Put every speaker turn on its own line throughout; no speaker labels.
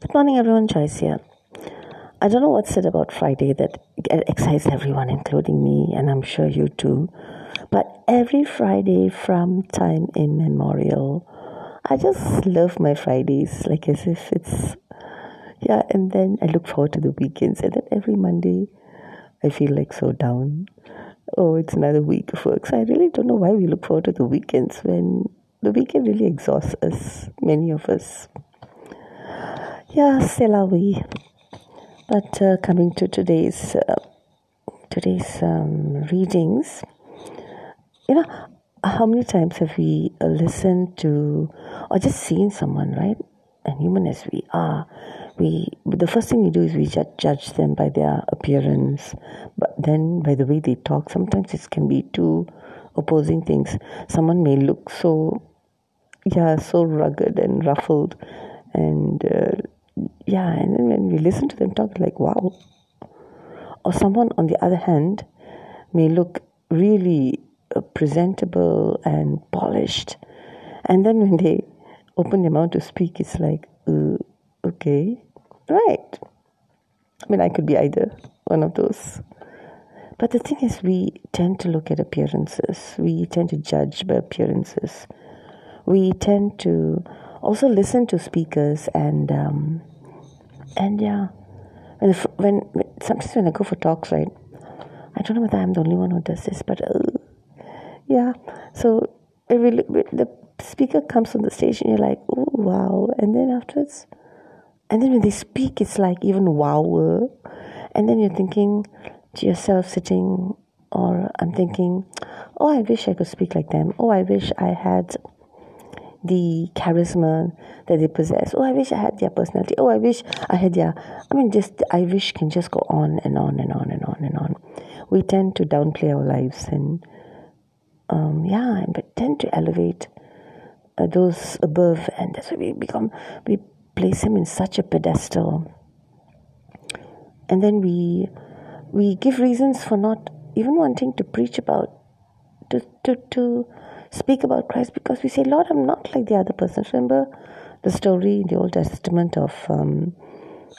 Good morning, everyone. Joyce here. I don't know what's it about Friday that excites everyone, including me, and I'm sure you too. But every Friday from time immemorial, I just love my Fridays, like as if it's, yeah, and then I look forward to the weekends, and then every Monday, I feel like so down. Oh, it's another week of work. So I really don't know why we look forward to the weekends when the weekend really exhausts us, many of us. Yeah, c'est la vie. But uh, coming to today's uh, today's um, readings, you know, how many times have we uh, listened to or just seen someone, right? And human as we are, we the first thing we do is we judge, judge them by their appearance, but then by the way they talk. Sometimes it can be two opposing things. Someone may look so, yeah, so rugged and ruffled, and uh, yeah, and then when we listen to them talk, like, wow. Or someone, on the other hand, may look really uh, presentable and polished. And then when they open their mouth to speak, it's like, uh, okay, right. I mean, I could be either one of those. But the thing is, we tend to look at appearances, we tend to judge by appearances, we tend to also listen to speakers and um, and yeah. When, when sometimes when I go for talks right I don't know whether I'm the only one who does this but uh, yeah. So really, the speaker comes on the stage and you're like oh wow. And then afterwards and then when they speak it's like even wow and then you're thinking to yourself sitting or I'm thinking oh I wish I could speak like them. Oh I wish I had the charisma that they possess. Oh, I wish I had their personality. Oh, I wish I had their. I mean, just I wish can just go on and on and on and on and on. We tend to downplay our lives and, um, yeah, but tend to elevate uh, those above, and that's why we become we place him in such a pedestal, and then we we give reasons for not even wanting to preach about to to to speak about Christ because we say, Lord, I'm not like the other person. Remember the story in the Old Testament of, um,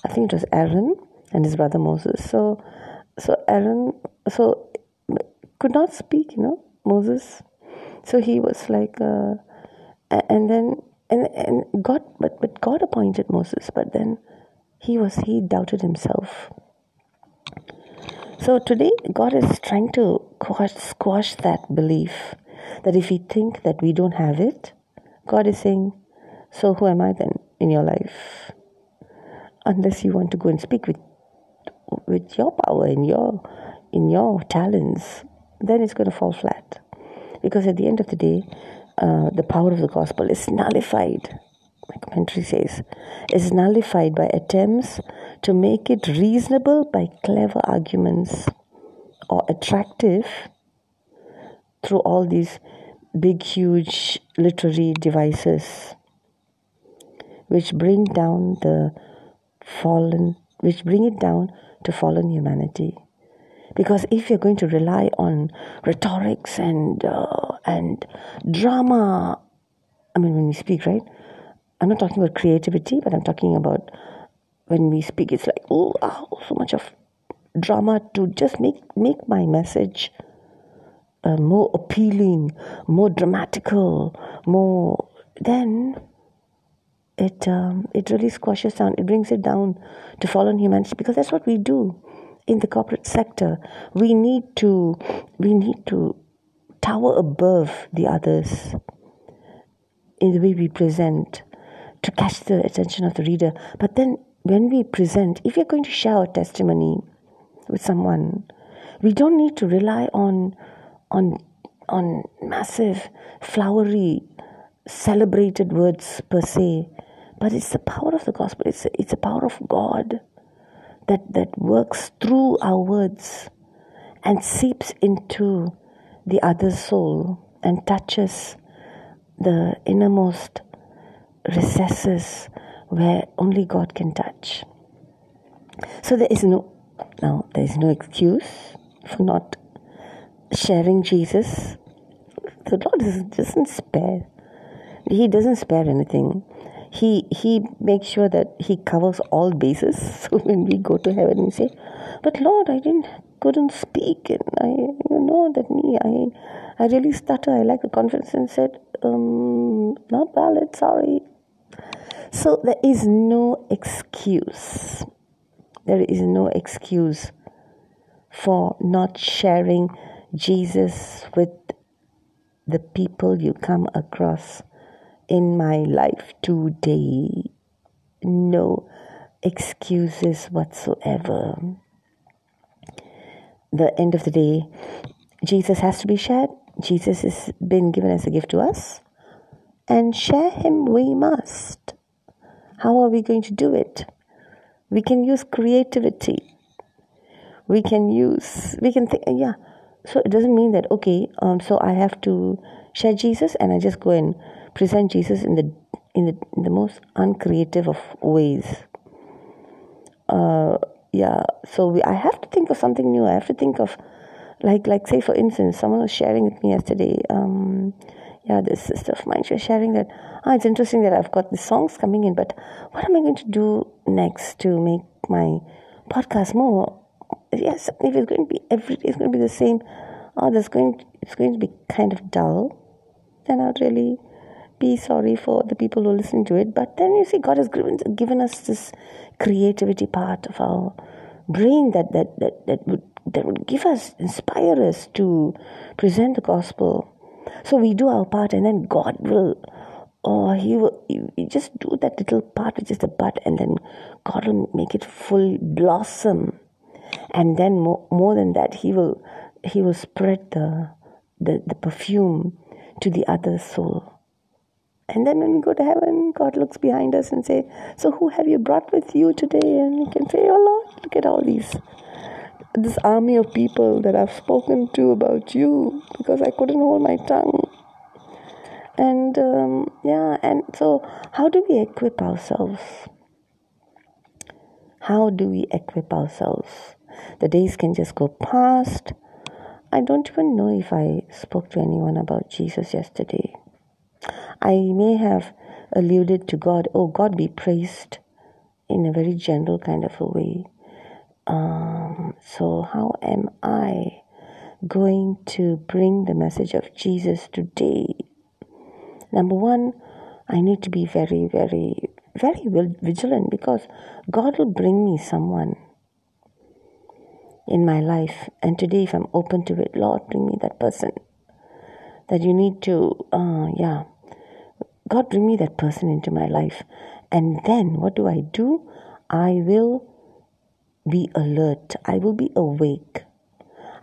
I think it was Aaron and his brother Moses. So, so Aaron, so could not speak, you know, Moses. So he was like, uh, and then, and, and God, but, but God appointed Moses, but then he was, he doubted himself. So today, God is trying to squash, squash that belief that if we think that we don't have it, God is saying, So who am I then in your life? Unless you want to go and speak with with your power in your in your talents, then it's going to fall flat. Because at the end of the day, uh, the power of the gospel is nullified. My commentary says, is nullified by attempts to make it reasonable by clever arguments or attractive through all these big, huge literary devices which bring down the fallen, which bring it down to fallen humanity. Because if you're going to rely on rhetorics and uh, and drama, I mean, when we speak, right? I'm not talking about creativity, but I'm talking about when we speak. It's like oh, oh so much of drama to just make make my message uh, more appealing, more dramatical, more then it um, it really squashes down. It brings it down to fallen humanity because that's what we do in the corporate sector. We need to we need to tower above the others in the way we present to catch the attention of the reader. But then when we present, if you're going to share a testimony with someone, we don't need to rely on on on massive flowery celebrated words per se but it's the power of the gospel it's it's the power of god that that works through our words and seeps into the other soul and touches the innermost recesses where only God can touch. So there is no now there is no excuse for not sharing Jesus, the Lord doesn't spare. He doesn't spare anything. he he makes sure that he covers all bases. So when we go to heaven, we say, "But Lord, I didn't couldn't speak, and I you know that me I I really stutter. I lack the confidence," and said, um, "Not valid. Sorry." So there is no excuse. There is no excuse for not sharing Jesus with the people you come across in my life today. No excuses whatsoever. The end of the day, Jesus has to be shared. Jesus has been given as a gift to us, and share him we must. How are we going to do it? We can use creativity. We can use, we can think, yeah. So it doesn't mean that, okay, um, so I have to share Jesus and I just go and present Jesus in the in the, in the most uncreative of ways. Uh, yeah, so we, I have to think of something new. I have to think of, like, like say for instance, someone was sharing with me yesterday. Um, yeah, this sister of mine, she was sharing that. Ah, it's interesting that I've got the songs coming in, but what am I going to do next to make my podcast more? Yes, if it's going to be every, it's going to be the same. Oh, there's going, it's going to be kind of dull. Then I'd really be sorry for the people who are listening to it. But then you see, God has given, given us this creativity part of our brain that, that, that, that would that would give us, inspire us to present the gospel. So we do our part, and then God will, or He will, you just do that little part, which is the bud, and then God will make it full blossom. And then more, more than that, He will, He will spread the, the, the perfume to the other soul. And then when we go to heaven, God looks behind us and say, "So who have you brought with you today?" And we can say, "Oh Lord, look at all these, this army of people that I've spoken to about you because I couldn't hold my tongue." And um, yeah, and so how do we equip ourselves? How do we equip ourselves? The days can just go past. I don't even know if I spoke to anyone about Jesus yesterday. I may have alluded to God, oh, God be praised in a very general kind of a way. Um, so, how am I going to bring the message of Jesus today? Number one, I need to be very, very, very vigilant because God will bring me someone in my life. And today, if I'm open to it, Lord, bring me that person that you need to, uh, yeah, God, bring me that person into my life. And then what do I do? I will be alert. I will be awake.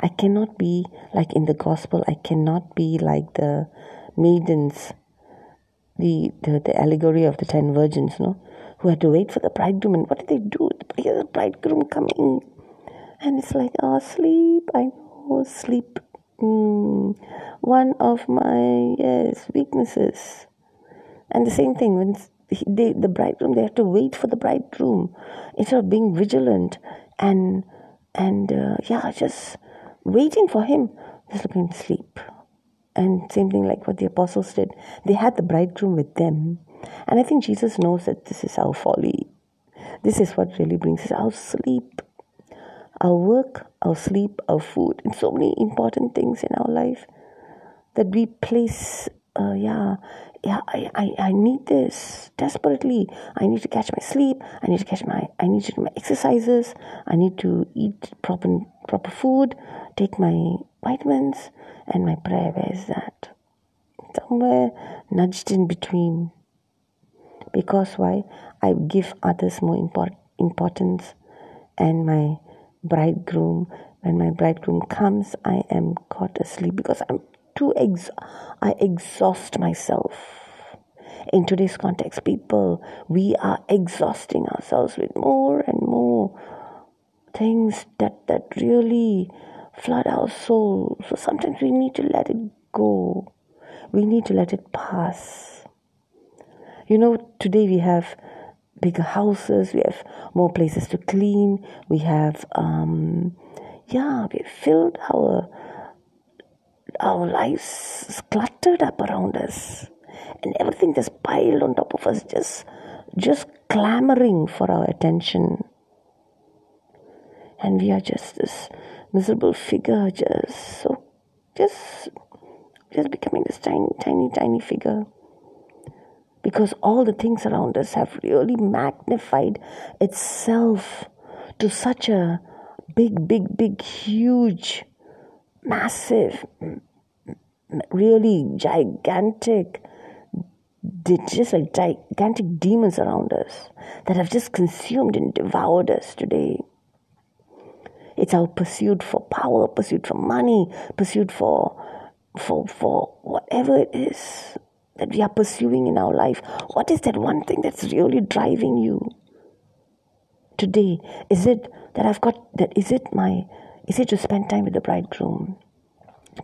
I cannot be like in the gospel, I cannot be like the maidens, the, the, the allegory of the ten virgins, no? Who had to wait for the bridegroom. And what did they do? Here's the bridegroom coming. And it's like, oh, sleep. I know, sleep. Mm, one of my, yes, weaknesses. And the same thing when they, the bridegroom, they have to wait for the bridegroom instead of being vigilant and and uh, yeah, just waiting for him. Just looking sleep. And same thing like what the apostles did. They had the bridegroom with them. And I think Jesus knows that this is our folly. This is what really brings us our sleep, our work, our sleep, our food, and so many important things in our life that we place, uh, yeah, yeah, I, I, I need this desperately. I need to catch my sleep. I need to catch my, I need to do my exercises. I need to eat proper, proper food, take my vitamins, and my prayer. Where is that? Somewhere nudged in between. Because why? I give others more import, importance, and my bridegroom, when my bridegroom comes, I am caught asleep because I'm too ex- I exhaust myself. In today's context, people, we are exhausting ourselves with more and more things that, that really flood our soul. So sometimes we need to let it go. We need to let it pass. You know, today we have bigger houses, we have more places to clean, we have, um, yeah, we filled our our lives cluttered up around us and everything just piled on top of us just just clamoring for our attention. And we are just this miserable figure, just so, just, just becoming this tiny, tiny, tiny figure. Because all the things around us have really magnified itself to such a big, big, big, huge, massive, really gigantic just like gigantic demons around us that have just consumed and devoured us today. It's our pursuit for power, pursuit for money, pursuit for for for whatever it is that we are pursuing in our life. What is that one thing that's really driving you today? Is it that I've got that is it my is it to spend time with the bridegroom?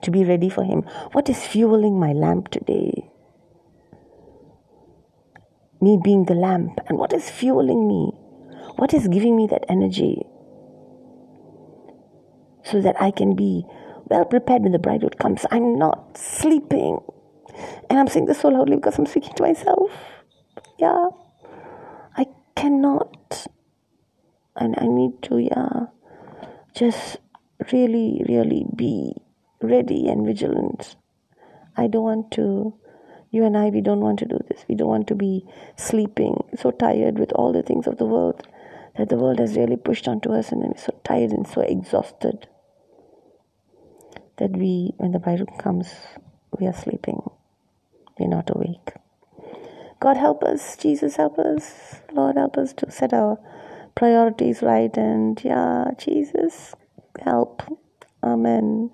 To be ready for him? What is fueling my lamp today? me being the lamp and what is fueling me what is giving me that energy so that i can be well prepared when the bridegroom comes i'm not sleeping and i'm saying this so loudly because i'm speaking to myself yeah i cannot and i need to yeah just really really be ready and vigilant i don't want to you and I, we don't want to do this. We don't want to be sleeping, so tired with all the things of the world that the world has really pushed onto us, and then we're so tired and so exhausted that we, when the bridegroom comes, we are sleeping. We're not awake. God help us, Jesus help us, Lord help us to set our priorities right, and yeah, Jesus help. Amen.